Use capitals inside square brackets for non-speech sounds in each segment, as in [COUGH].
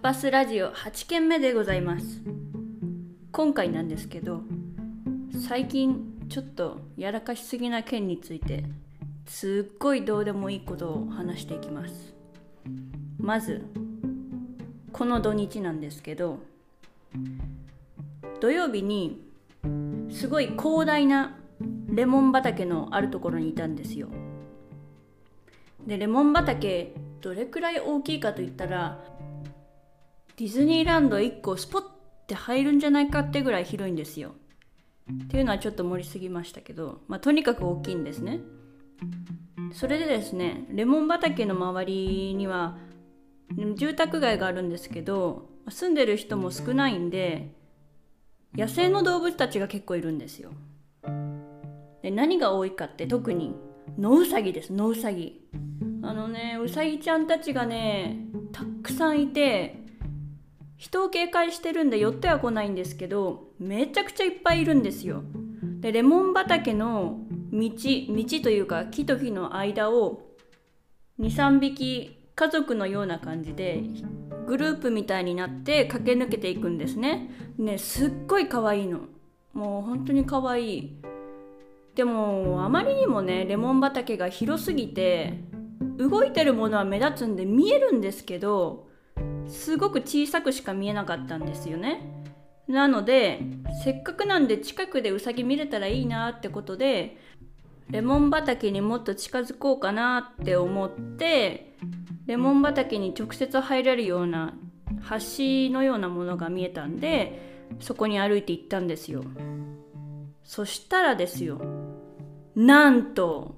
パスラジオ8件目でございます。今回なんですけど最近ちょっとやらかしすぎな件についてすっごいどうでもいいことを話していきます。まずこの土日なんですけど土曜日にすごい広大なレモン畑のあるところにいたんですよ。でレモン畑どれくらい大きいかといったらディズニーランド1個スポッて入るんじゃないかってぐらい広いんですよ。っていうのはちょっと盛りすぎましたけど、まあ、とにかく大きいんですね。それでですねレモン畑の周りには住宅街があるんですけど住んでる人も少ないんで野生の動物たちが結構いるんですよ。で何が多いかって特にノウサギです。ノウサギ。あのねウサギちゃんたちがねたくさんいて人を警戒してるんで寄っては来ないんですけどめちゃくちゃいっぱいいるんですよ。でレモン畑の道道というか木と木の間を23匹家族のような感じでグループみたいになって駆け抜けていくんですね。ねすっごい可愛いの。もう本当に可愛い。でもあまりにもねレモン畑が広すぎて動いてるものは目立つんで見えるんですけどすごく小さくしか見えなかったんですよね。なのでせっかくなんで近くでウサギ見れたらいいなってことでレモン畑にもっと近づこうかなって思ってレモン畑に直接入れるような橋のようなものが見えたんでそこに歩いて行ったんですよ。そしたらですよなんと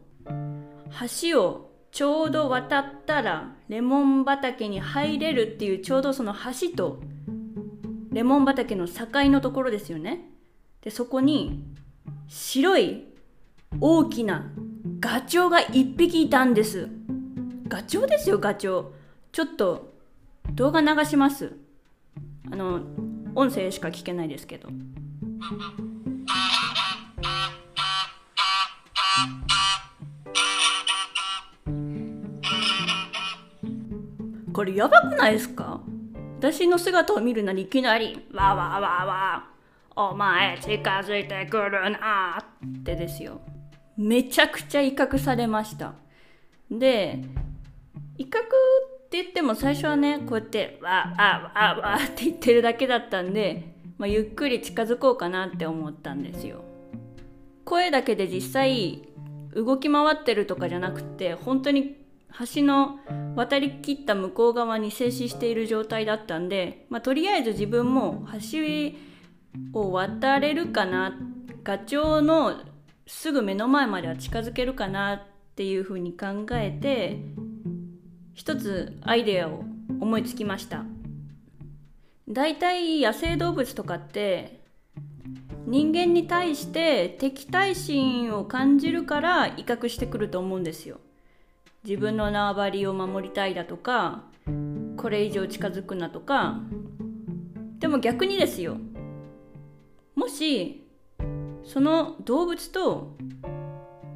橋をちょうど渡ったらレモン畑に入れるっていうちょうどその橋とレモン畑の境のところですよね。でそこに白い大きなガチョウが1匹いたんです。ガチョウですよガチョウ。ちょっと動画流します。あの音声しか聞けないですけど。これやばくないですか？私の姿を見るなりいきなり「わわわわお前近づいてくるな」ってですよ。めちゃくちゃ威嚇されました。で威嚇って言っても最初はねこうやって「わあわわ」って言ってるだけだったんで、まあ、ゆっくり近づこうかなって思ったんですよ。声だけで実際動き回ってるとかじゃなくて本当に橋の渡りきった向こう側に静止している状態だったんで、まあ、とりあえず自分も橋を渡れるかなガチョウのすぐ目の前までは近づけるかなっていうふうに考えて一つアイデアを思いつきました。だいたい野生動物とかって人間に対して敵対心を感じるから威嚇してくると思うんですよ。自分の縄張りを守りたいだとかこれ以上近づくなとかでも逆にですよ。もしその動物と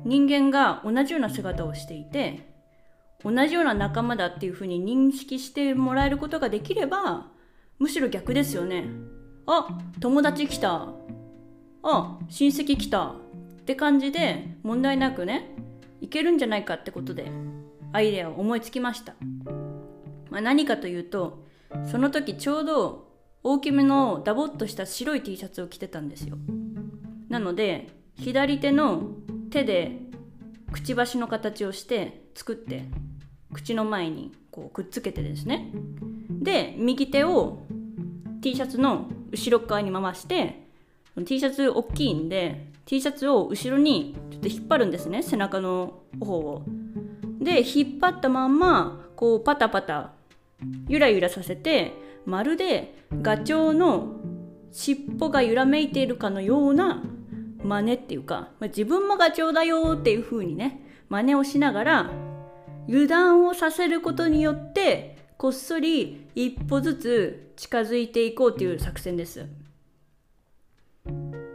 人間が同じような姿をしていて同じような仲間だっていうふうに認識してもらえることができればむしろ逆ですよね。あ友達来た。あ親戚来た。って感じで問題なくねいけるんじゃないかってことで。アイデアを思いつきました、まあ、何かというとその時ちょうど大きめのダボっとした白い T シャツを着てたんですよ。なので左手の手でくちばしの形をして作って口の前にこうくっつけてですね。で右手を T シャツの後ろ側に回して T シャツ大きいんで T シャツを後ろにちょっと引っ張るんですね背中の方を。で引っ張ったまんまこうパタパタゆらゆらさせてまるでガチョウの尻尾が揺らめいているかのような真似っていうかま自分もガチョウだよっていう風にね真似をしながら油断をさせることによってこっそり一歩ずつ近づいていこうっていう作戦です。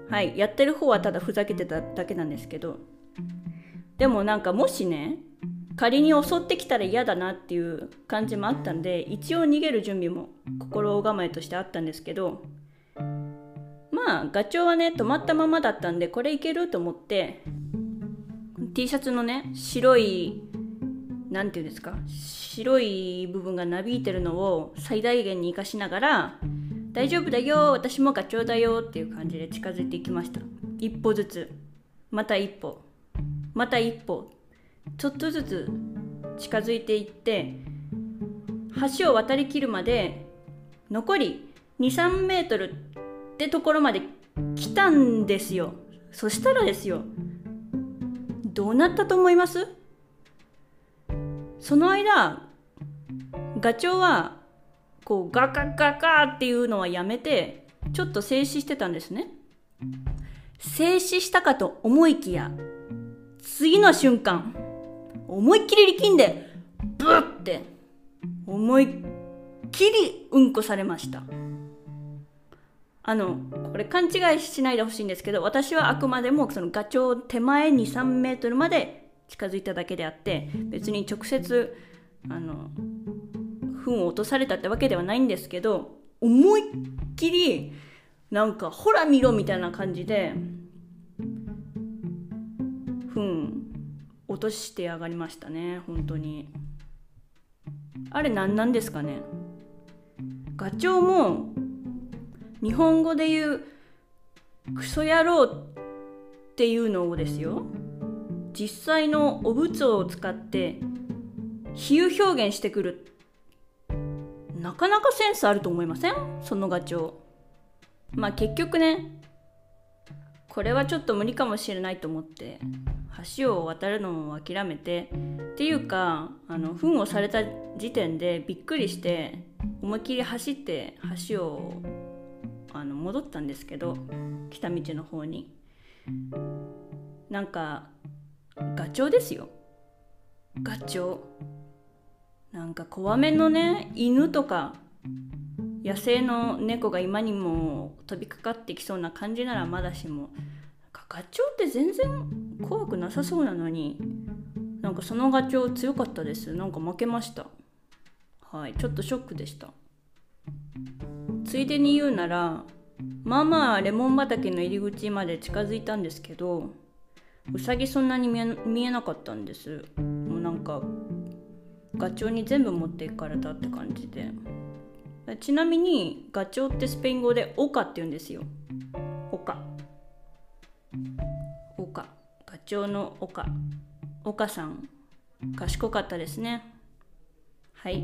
はいやってる方はただふざけてただけなんですけどでもなんかもしね仮に襲ってきたら嫌だなっていう感じもあったんで一応逃げる準備も心構えとしてあったんですけどまあガチョウはね止まったままだったんでこれいけると思って T シャツのね白い何て言うんですか白い部分がなびいてるのを最大限に生かしながら大丈夫だよ私もガチョウだよっていう感じで近づいていきました。一歩ずつ。また一歩。また一歩。ちょっとずつ近づいていって橋を渡りきるまで残り23メートルってところまで来たんですよ。そしたらですよどうなったと思います？その間ガチョウはこうガカガカっていうのはやめてちょっと静止してたんですね。静止したかと思いきや次の瞬間思いっきり力んでブッて思いっきりうんこされました。あのこれ勘違いしないでほしいんですけど私はあくまでもそのガチョウ手前に3メートルまで近づいただけであって別に直接あの糞を落とされたってわけではないんですけど思いっきりなんかほら見ろみたいな感じで糞落として上がりましたね本当に。あれ何なんですかね。ガチョウも日本語で言うクソ野郎っていうのをですよ。実際のお仏を使って比喩表現してくる。なかなかセンスあると思いません？そのガチョウ。まあ結局ねこれはちょっと無理かもしれないと思って。橋を渡るのも諦めてっていうかあの糞をされた時点でびっくりして思いっきり走って橋をあの戻ったんですけど来た道の方に。なんかガチョウですよ。ガチョウ。なんか怖めのね犬とか野生の猫が今にも飛びかかってきそうな感じならまだしもガチョウって全然怖くなさそうなのになんかそのガチョウ強かったです。なんか負けました。はいちょっとショックでした。ついでに言うならまあまあレモン畑の入り口まで近づいたんですけどウサギそんなに見えなかったんです。もうなんかガチョウに全部持っていかれたって感じで。ちなみにガチョウってスペイン語でオカって言うんですよ。オカガチョウのオカオカさん。賢かったですね。はい。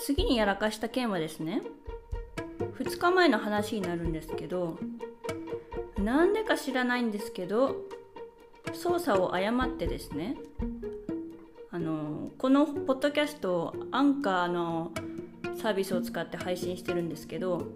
次にやらかした件はですね2日前の話になるんですけどなんでか知らないんですけど操作を誤ってですねあのこのポッドキャストアンカーのサービスを使って配信してるんですけど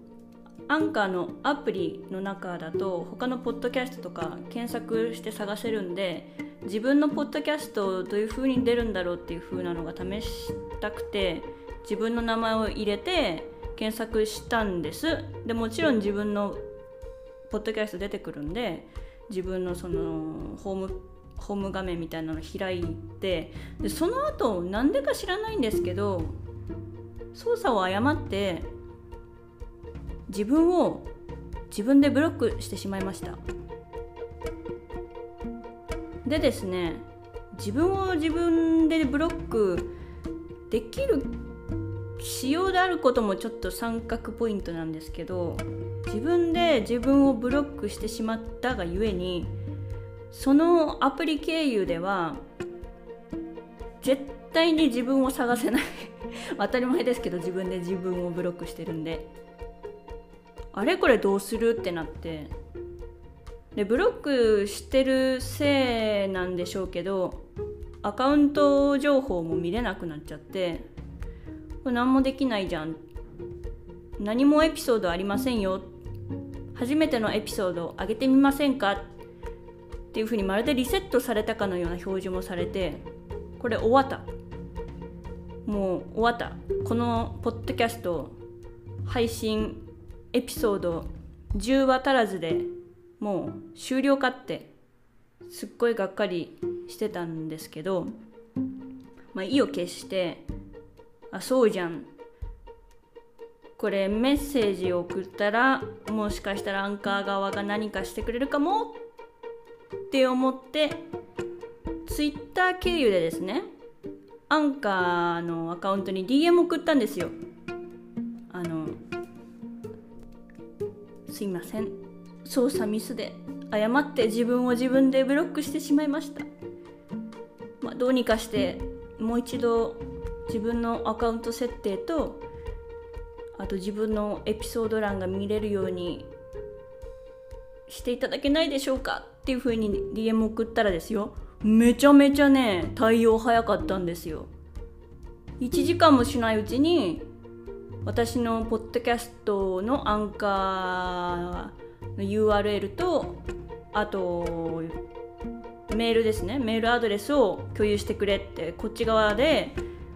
アンカーのアプリの中だと他のポッドキャストとか検索して探せるんで自分のポッドキャストどういう風に出るんだろうっていう風なのが試したくて自分の名前を入れて検索したんです。でもちろん自分のポッドキャスト出てくるんで自分のそのホームホーム画面みたいなの開いてでその後なんでか知らないんですけど操作を誤って自分を自分でブロックしてしまいました。でですね自分を自分でブロックできる仕様であることもちょっと三角ポイントなんですけど自分で自分をブロックしてしまったがゆえにそのアプリ経由では絶対に自分を探せない。[LAUGHS] 当たり前ですけど自分で自分をブロックしてるんで。あれ？これどうする？ってなって。でブロックしてるせいなんでしょうけどアカウント情報も見れなくなっちゃってこれ何もできないじゃん。何もエピソードありませんよ。初めてのエピソード上げてみませんか？っていうふうにまるでリセットされたかのような表示もされてこれ終わった。もう終わった。このポッドキャスト配信エピソード10話足らずでもう終了かってすっごいがっかりしてたんですけど、まあ、意を決してあそうじゃん。これメッセージを送ったらもしかしたらアンカー側が何かしてくれるかもって思ってツイッター経由でですねアンカーのアカウントに DM 送ったんですよ。あのすいません。操作ミスで誤って自分を自分でブロックしてしまいました、まあ、どうにかしてもう一度自分のアカウント設定とあと自分のエピソード欄が見れるようにしていただけないでしょうか。っていう風に DM 送ったらですよめちゃめちゃね対応早かったんですよ。1時間もしないうちに私のポッドキャストのアンカーの URL とあとメールですねメールアドレスを共有してくれってこっち側で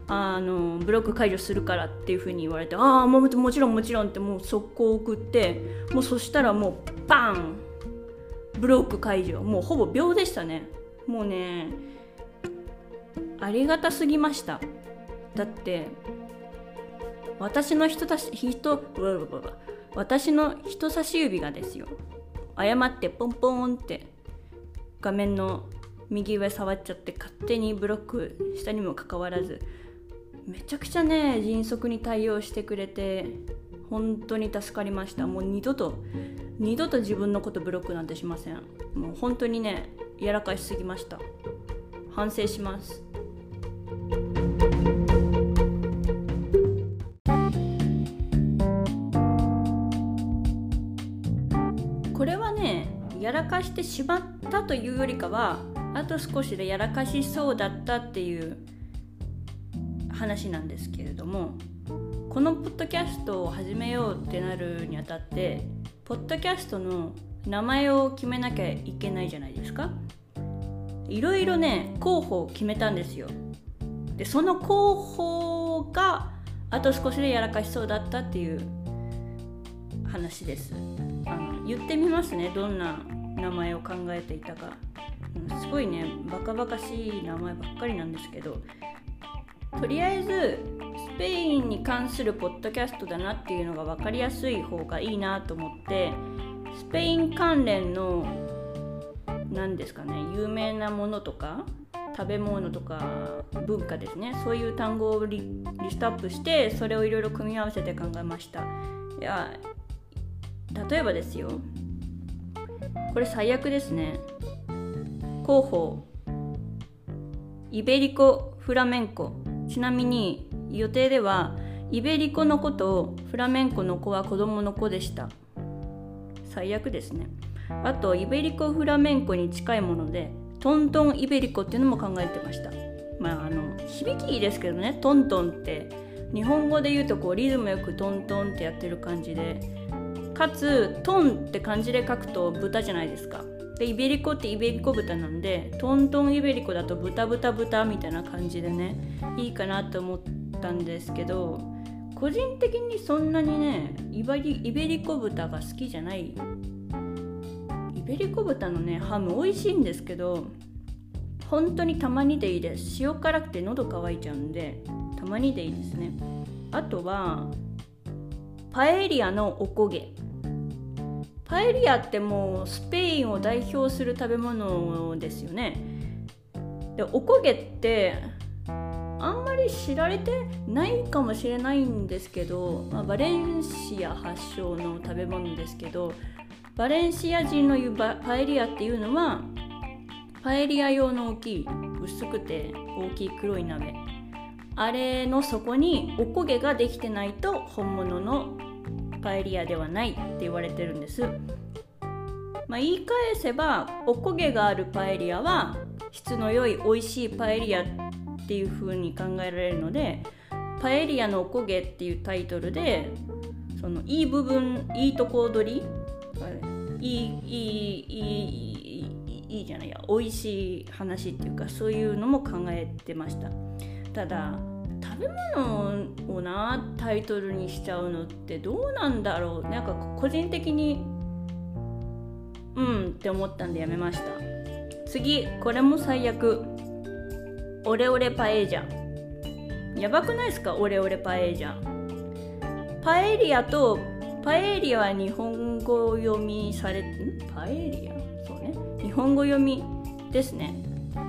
あのブロック解除するからっていうふうに言われてああももちろんもちろんってもう速攻送ってもうそしたらもうバンブロック解除。もうほぼ秒でしたね。もうねありがたすぎました。だって私の人たし人私の人差し指がですよ。誤ってポンポンって画面の右上触っちゃって勝手にブロックしたにもかかわらずめちゃくちゃね迅速に対応してくれて本当に助かりました。もう二度と二度と自分のことブロックなんてしません。もう本当にねやらかしすぎました。反省します。これはねやらかしてしまったというよりかはあと少しでやらかしそうだったっていう話なんですけれどもこのポッドキャストを始めようってなるにあたってポッドキャストの名前を決めなきゃいけないじゃないですか。いろいろね候補を決めたんですよ。でその候補があと少しでやらかしそうだったっていう話です。あの言ってみますね。どんな名前を考えていたか。すごいねバカバカしい名前ばっかりなんですけど。とりあえずスペインに関するポッドキャストだなっていうのが分かりやすい方がいいなと思ってスペイン関連の何ですかね有名なものとか食べ物とか文化ですね。そういう単語をリストアップしてそれをいろいろ組み合わせて考えました。いや例えばですよ。これ最悪ですね。候補イベリコフラメンコ。ちなみに予定ではイベリコの子とフラメンコの子は子供の子でした。最悪ですね。あとイベリコフラメンコに近いものでトントンイベリコっていうのも考えてました。まああの響きいいですけどね。トントンって日本語で言うとこうリズムよくトントンってやってる感じでかつトンって漢字で書くと豚じゃないですか。でイベリコってイベリコ豚なんでトントンイベリコだと豚豚豚みたいな感じでねいいかなと思ってたんですけど個人的にそんなにねイベリイベリコ豚が好きじゃない。イベリコ豚のねハム美味しいんですけど本当にたまにでいいです。塩辛くて喉乾いちゃうんでたまにでいいですね。あとはパエリアのおこげ。パエリアってもうスペインを代表する食べ物ですよね。でおこげってり知られてないかもしれないんですけど、まあ、バレンシア発祥の食べ物ですけどバレンシア人の言うパエリアっていうのはパエリア用の大きい薄くて大きい黒い鍋。あれの底におこげができてないと本物のパエリアではないって言われてるんです、まあ、言い返せばおこげがあるパエリアは質の良い美味しいパエリアっていう風に考えられるのでパエリアのおこげっていうタイトルでそのいい部分いいとこ取りいいいいいいいいじゃないや美味しい話っていうかそういうのも考えてました。ただ食べ物をなタイトルにしちゃうのってどうなんだろう。なんか個人的にうんって思ったんでやめました。次これも最悪。オレオレパエージャやばくないですか？オレオレパエージャパエリアとパエリアは日本語読みされん？パエリア？そうね。日本語読みですね。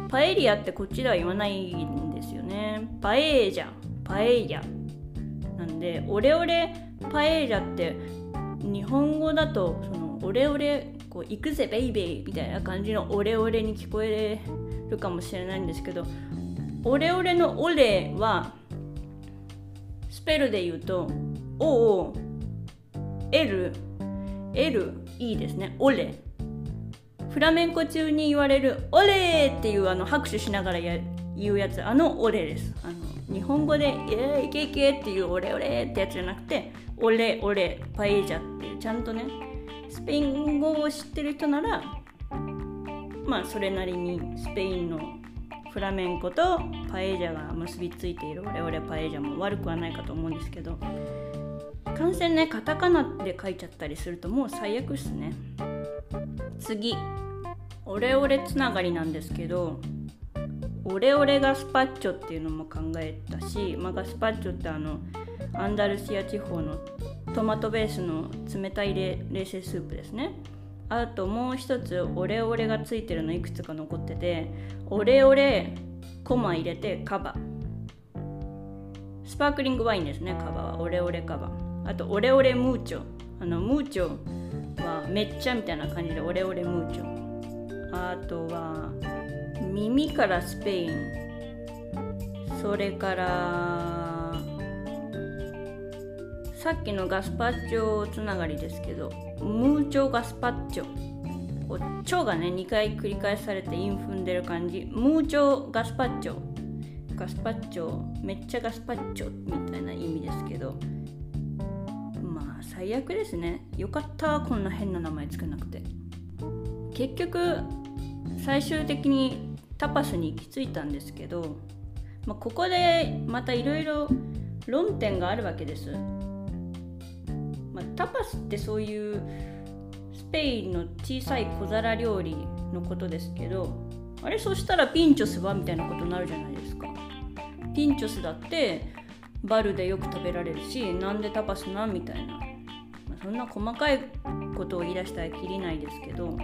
パエリアってこっちでは言わないんですよね。パエージャパエリア。なんでオレオレパエージャって日本語だとそのオレオレこう行くぜベイベーみたいな感じのオレオレに聞こえるかもしれないんですけどオレオレのオレはスペルで言うと O L L E ですね。オレ。フラメンコ中に言われるオレっていうあの拍手しながらや言うやつ。あのオレです。あの日本語で「イエーイケイケ」っていうオレオレってやつじゃなくてオレオレパエージャっていうちゃんとねスペイン語を知ってる人ならまあそれなりにスペインのフラメンコとパエージャが結びついている。オレオレパエージャも悪くはないかと思うんですけど感染ねカタカナで書いちゃったりするともう最悪っすね。次オレオレつながりなんですけどオレオレガスパッチョっていうのも考えたし、まあ、ガスパッチョってあのアンダルシア地方のトマトベースの冷たい冷製スープですね。あともう一つオレオレがついてるのいくつか残っててオレオレコマ入れてカバスパークリングワインですねカバは。オレオレカバあとオレオレムーチョ。あのムーチョはめっちゃみたいな感じでオレオレムーチョ。あとは耳からスペイン。それからさっきのガスパッチョつながりですけどムーチョガスパッチョ。こう腸がね2回繰り返されて韻踏んでる感じ。ムーチョガスパッチョ。ガスパッチョめっちゃガスパッチョみたいな意味ですけど。まあ最悪ですね。よかったこんな変な名前つけなくて。結局最終的にタパスに行き着いたんですけど、まあ、ここでまたいろいろ論点があるわけです、まあ、タパスってそういうスペインの小さい小皿料理のことですけどあれそしたらピンチョスはみたいなことになるじゃないですか。ピンチョスだってバルでよく食べられるしなんでタパスなんみたいな、まあ、そんな細かいことを言い出したらきりないですけど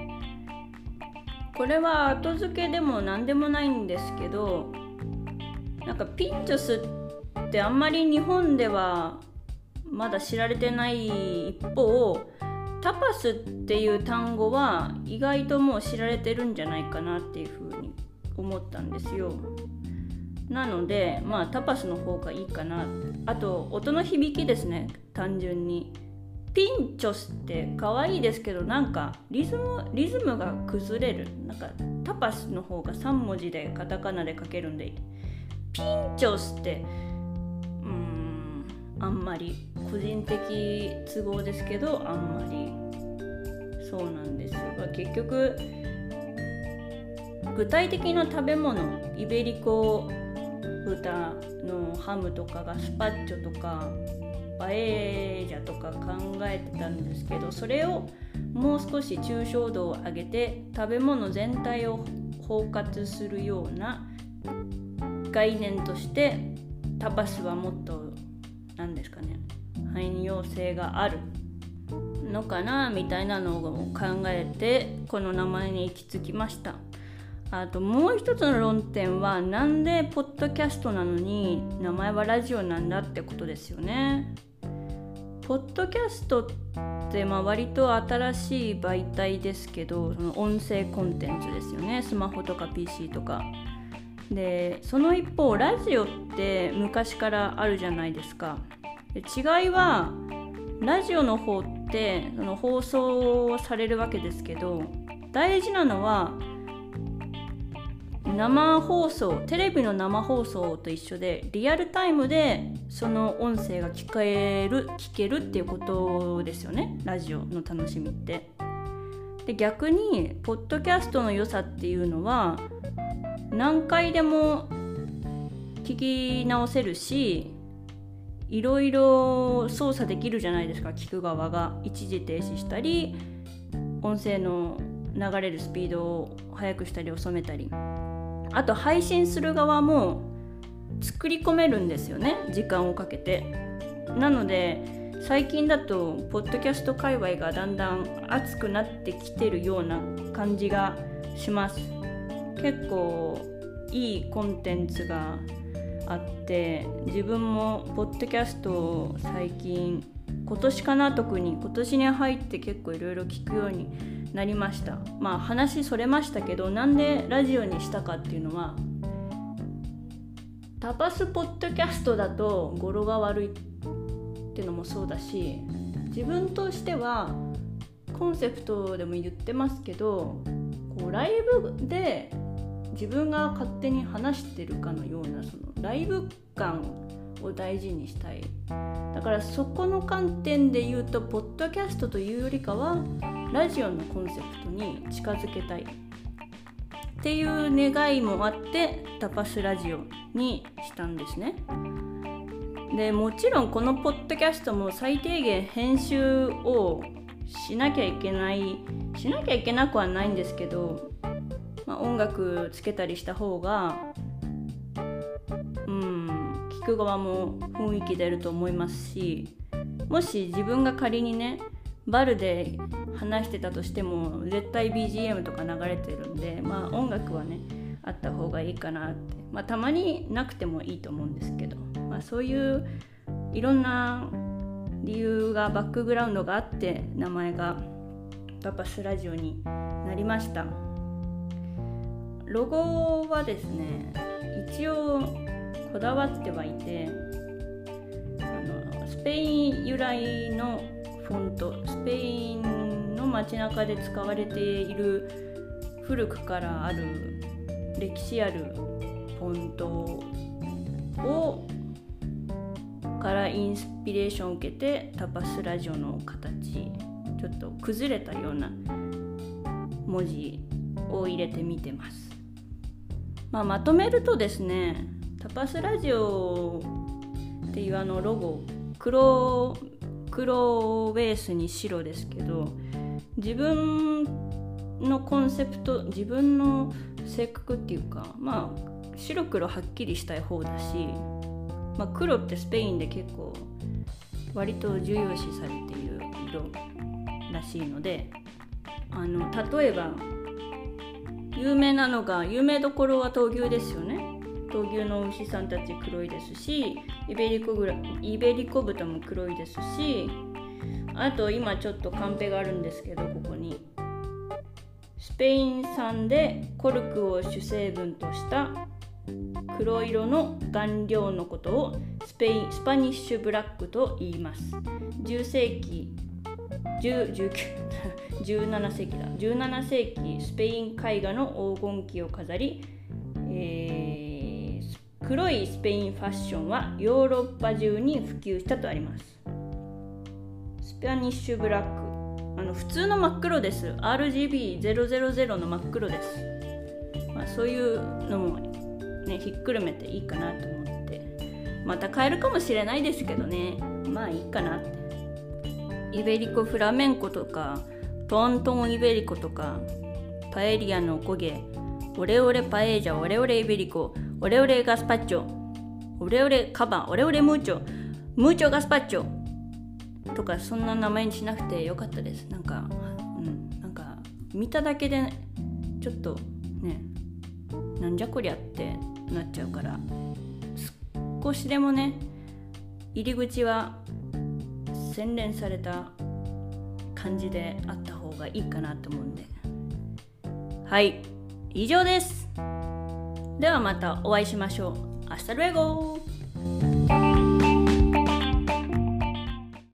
これは後付けでも何でもないんですけどなんかピンチョスってあんまり日本ではまだ知られてない一方タパスっていう単語は意外ともう知られてるんじゃないかなっていうふうに思ったんですよ。なのでまあタパスの方がいいかなあと音の響きですね。単純に。ピンチョスって可愛いですけどなんかリズムリズムが崩れる。なんかタパスの方が3文字でカタカナで書けるんでピンチョスってあんまり個人的都合ですけどあんまり。そうなんですよ。結局具体的な食べ物イベリコ豚のハムとかガスパッチョとかパエージャとか考えてたんですけどそれをもう少し抽象度を上げて食べ物全体を包括するような概念としてタパスはもっとですかね。汎用性があるのかなみたいなのを考えてこの名前に行き着きました。あともう一つの論点はなんでポッドキャストなのに名前はラジオなんだってことですよね。ポッドキャストってまあ割と新しい媒体ですけどその音声コンテンツですよね。スマホとか PC とか。でその一方ラジオって昔からあるじゃないですか。違いはラジオの方ってその放送されるわけですけど大事なのは生放送テレビの生放送と一緒でリアルタイムでその音声が聞ける聞けるっていうことですよねラジオの楽しみって。で逆にポッドキャストの良さっていうのは何回でも聞き直せるしいろいろ操作できるじゃないですか聞く側が。一時停止したり音声の流れるスピードを速くしたり遅めたりあと配信する側も作り込めるんですよね時間をかけて。なので最近だとポッドキャスト界隈がだんだん熱くなってきてるような感じがします。結構いいコンテンツがあって自分もポッドキャストを最近今年かな特に今年に入って結構いろいろ聞くようになりました。まあ話それましたけどなんでラジオにしたかっていうのはタパスポッドキャストだと語呂が悪いっていうのもそうだし自分としてはコンセプトでも言ってますけどこうライブで自分が勝手に話してるかのようなそのライブ感を大事にしたいだからそこの観点で言うとポッドキャストというよりかはラジオのコンセプトに近づけたいっていう願いもあってタパスラジオにしたんですね。でもちろんこのポッドキャストも最低限編集をしなきゃいけないしなきゃいけなくはないんですけどまあ、音楽つけたりした方がうん聴く側も雰囲気出ると思いますしもし自分が仮にねバルで話してたとしても絶対 BGM とか流れてるんでまあ音楽はねあった方がいいかなってまあたまになくてもいいと思うんですけど、まあ、そういういろんな理由がバックグラウンドがあって名前がパパスラジオになりました。ロゴはですね一応こだわってはいてあのスペイン由来のフォントスペインの街中で使われている古くからある歴史あるフォントをからインスピレーションを受けてタパスラジオの形ちょっと崩れたような文字を入れてみてます。まあ、まとめるとですねタパスラジオっていうあのロゴ黒黒ベースに白ですけど自分のコンセプト自分の性格っていうかまあ白黒はっきりしたい方だし、まあ、黒ってスペインで結構割と重要視されている色らしいのであの例えば有名なのが有名どころは闘牛ですよね。闘牛の牛さんたち黒いですしイベリコグライベリコ豚も黒いですしあと今ちょっとカンペがあるんですけどここに。スペイン産でコルクを主成分とした黒色の顔料のことをスペインスパニッシュブラックと言います。10世紀10 17 [LAUGHS] 世紀だ。17世紀スペイン絵画の黄金期を飾り、えー、黒いスペインファッションはヨーロッパ中に普及したとあります。スパニッシュブラック。あの普通の真っ黒です。RGB000 の真っ黒です、まあ、そういうのもねひっくるめていいかなと思って。また買えるかもしれないですけどね。まあいいかなって。イベリコフラメンコとかトントンイベリコとかパエリアのおこげ。オレオレパエージャオレオレイベリコ。オレオレガスパッチョ。オレオレカバンオレオレムーチョ。ムーチョガスパッチョ。とかそんな名前にしなくてよかったです。なんかうん。なんか見ただけでちょっとね。なんじゃこりゃってなっちゃうから。少しでもね入り口は洗練された感じであった方がいいかなと思うんで。はい。以上です。ではまたお会いしましょう。アスタルエゴ